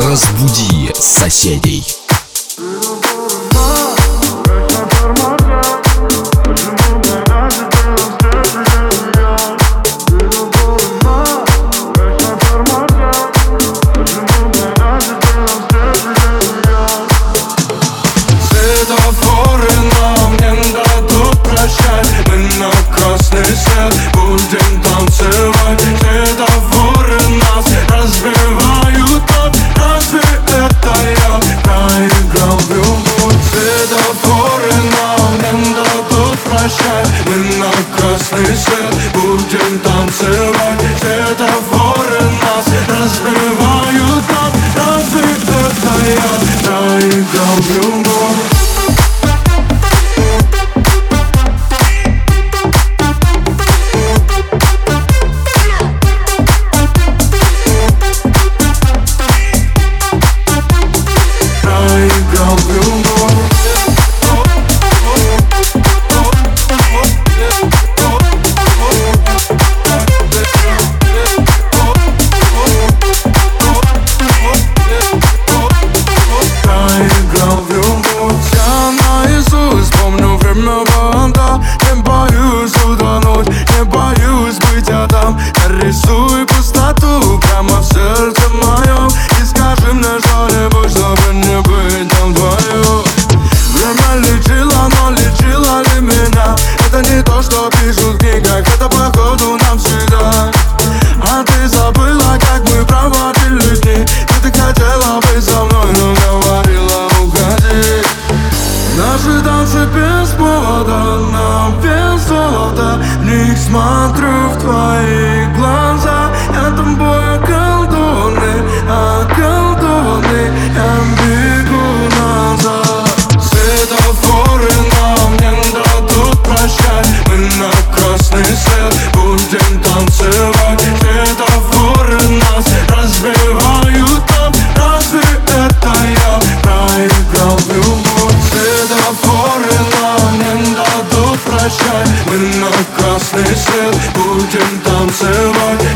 Разбуди соседей. красный свет. Будем танцевать.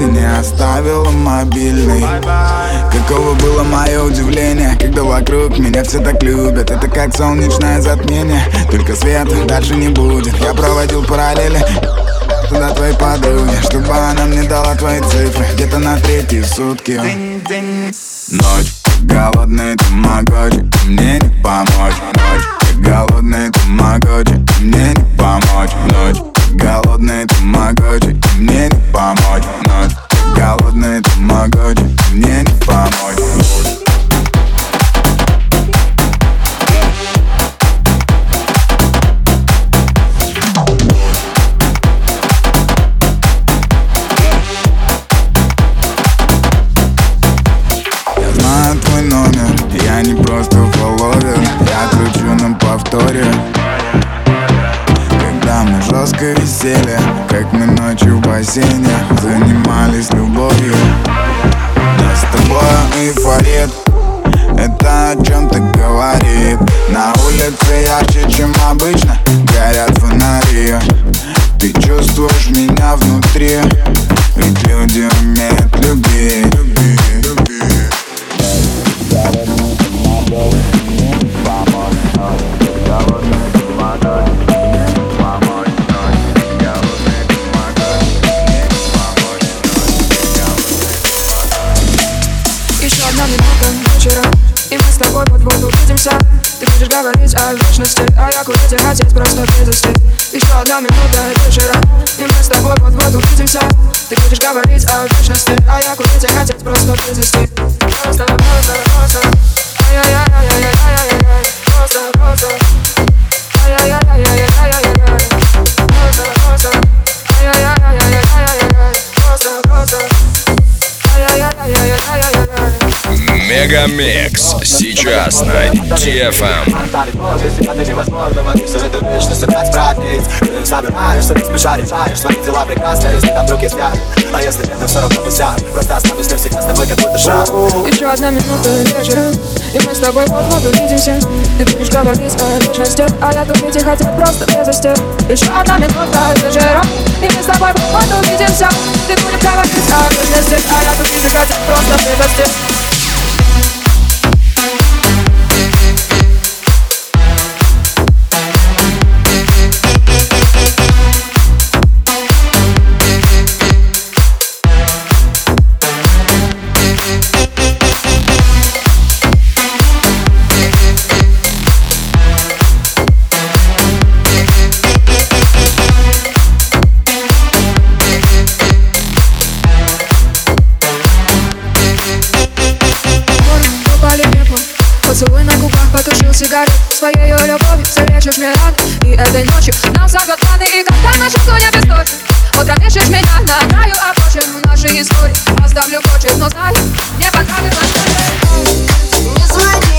Такси, не оставила мобильный. Каково было мое удивление, когда вокруг меня все так любят. Это как солнечное затмение, только света дальше не будет. Я проводил параллели туда твоей подруге Чтобы она мне дала твои цифры Где-то на третьи сутки. Ночь, голодный тамагочи Мне не помочь. Ночь, голодный тамагочи Мне не помочь. Ночь, голодный тамагочи висели, как мы ночью в бассейне Занимались любовью. Да с тобой эйфорит это о чем-то говорит. На улице ярче, чем обычно Горят фонари. Ты чувствуешь меня внутри Ведь люди умеют любить о вечности А я и хотеть просто близости. Еще одна минута вечера И мы с тобой вот-вот увидимся Ты будешь говорить о вечности А я и хотеть просто близости. Просто, просто, просто. Ай-яй-яй-яй-яй-яй-яй Просто, просто Мегамикс. Сейчас на А шаг Еще одна минута вечера И мы с тобой вот-вот увидимся. Ты будешь говорить о вечности А я тут ведь хотел просто близости Еще одна минута вечера И мы с тобой вот-вот увидимся. Ты будешь говорить о вечности А я тут ведь хотел просто близости Упали Поцелуй на губах потушил сигарет Своей любовью залечишь мне раны. И этой ночью нам загадланы И когда наша Соня без точки Вот промешешь меня на краю обочину нашей истории. Оставлю почерк, но знай, мне понравилось Не звонишь,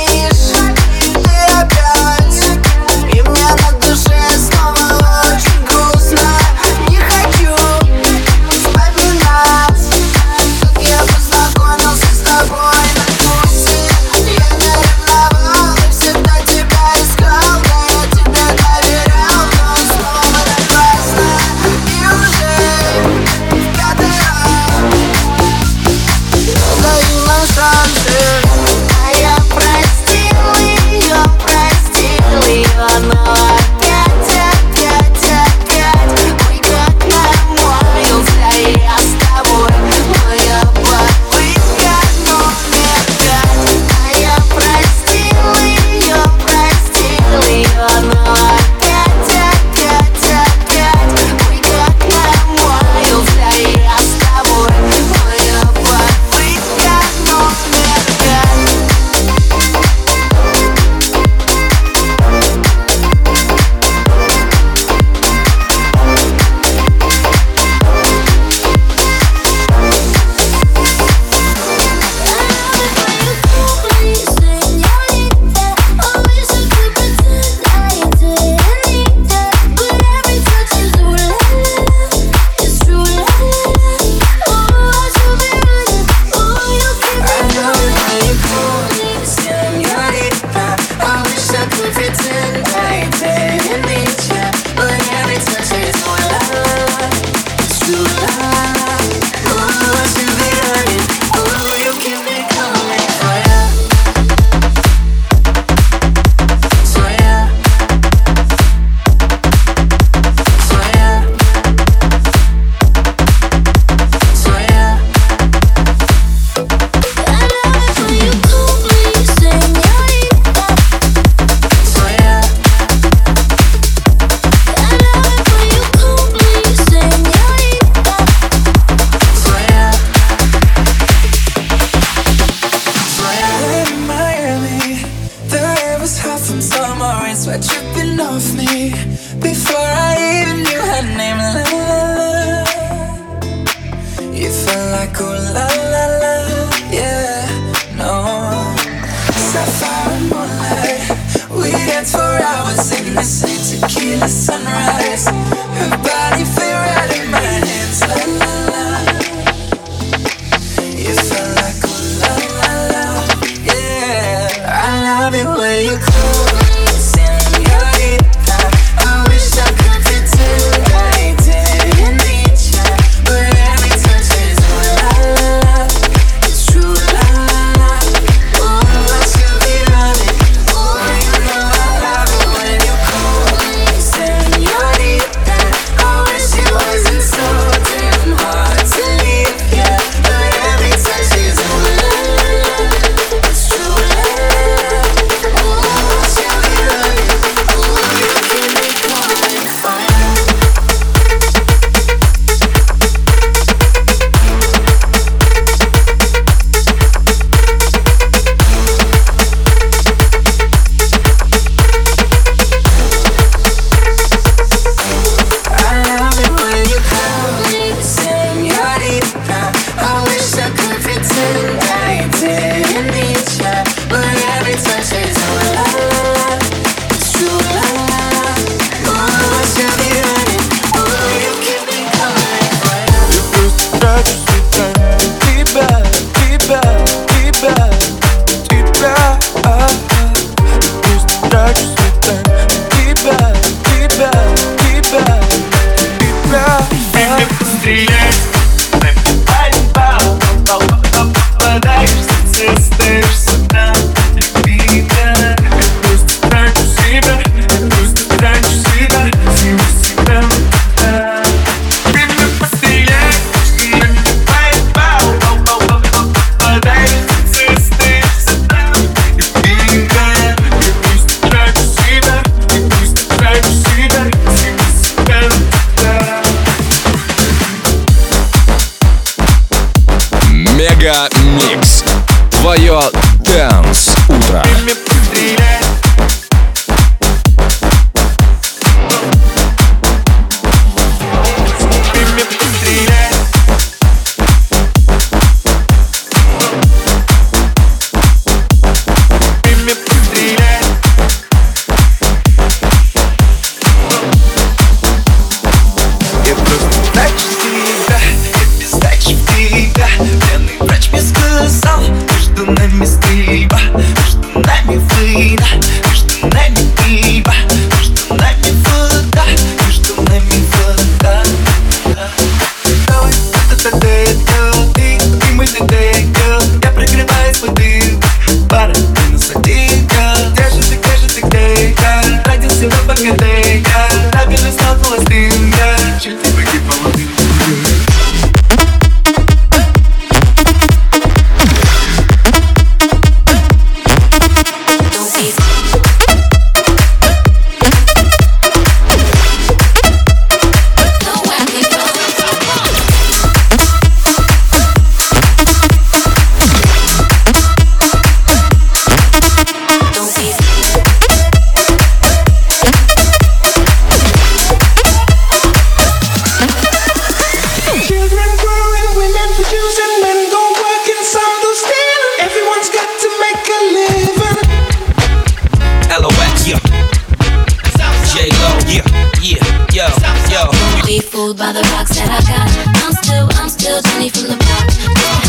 by the rocks that I got. I'm still, I'm still Jenny from the block.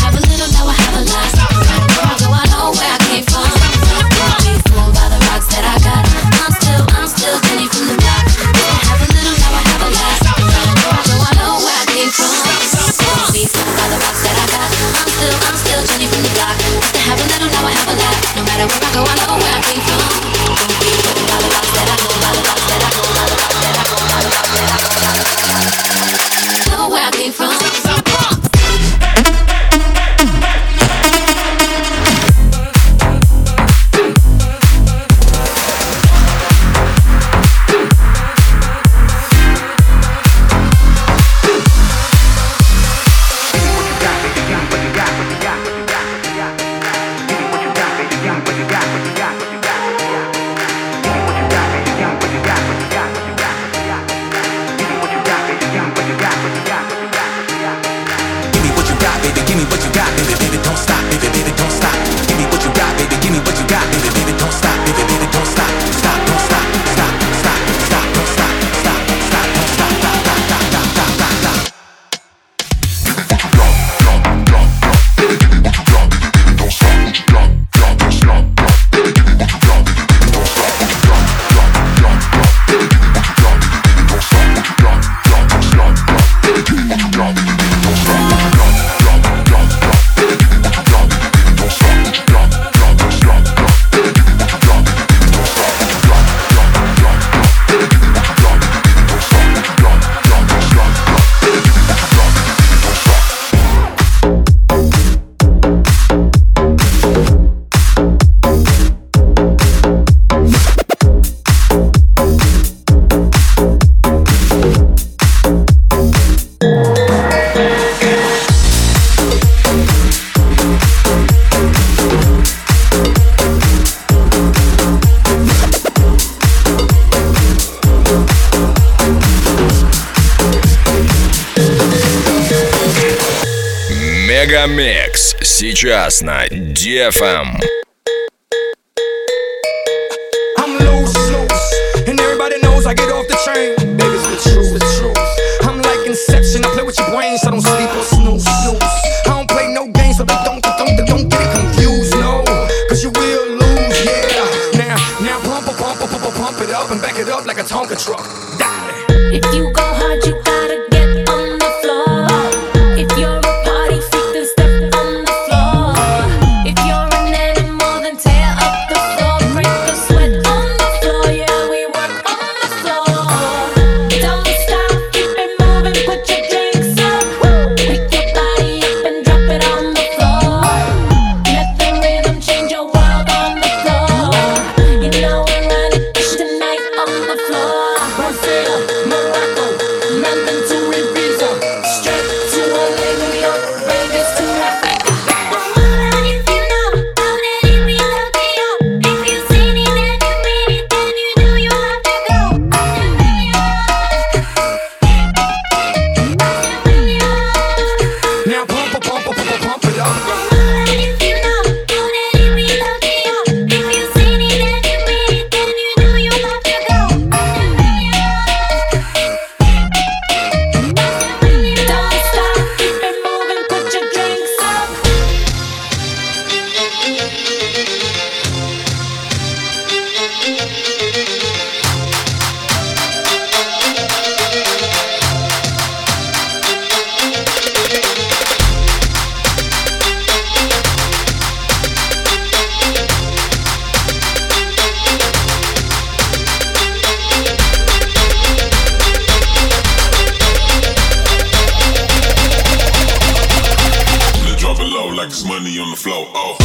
Мегамикс. Сейчас на Дефам. I'm loose, loose, and everybody knows I get off the train. Baby's the truth, the truth. I'm like Inception, I play with your brains, I don't sleep or snooze. I don't play no games, so they don't, don't, don't get it confused, no. Cause you will lose, yeah. Now, now pump, pump, pump, pump it up and back it up like a Tonka truck. flow. Oh.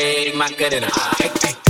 egg Macarena. Hey, hey.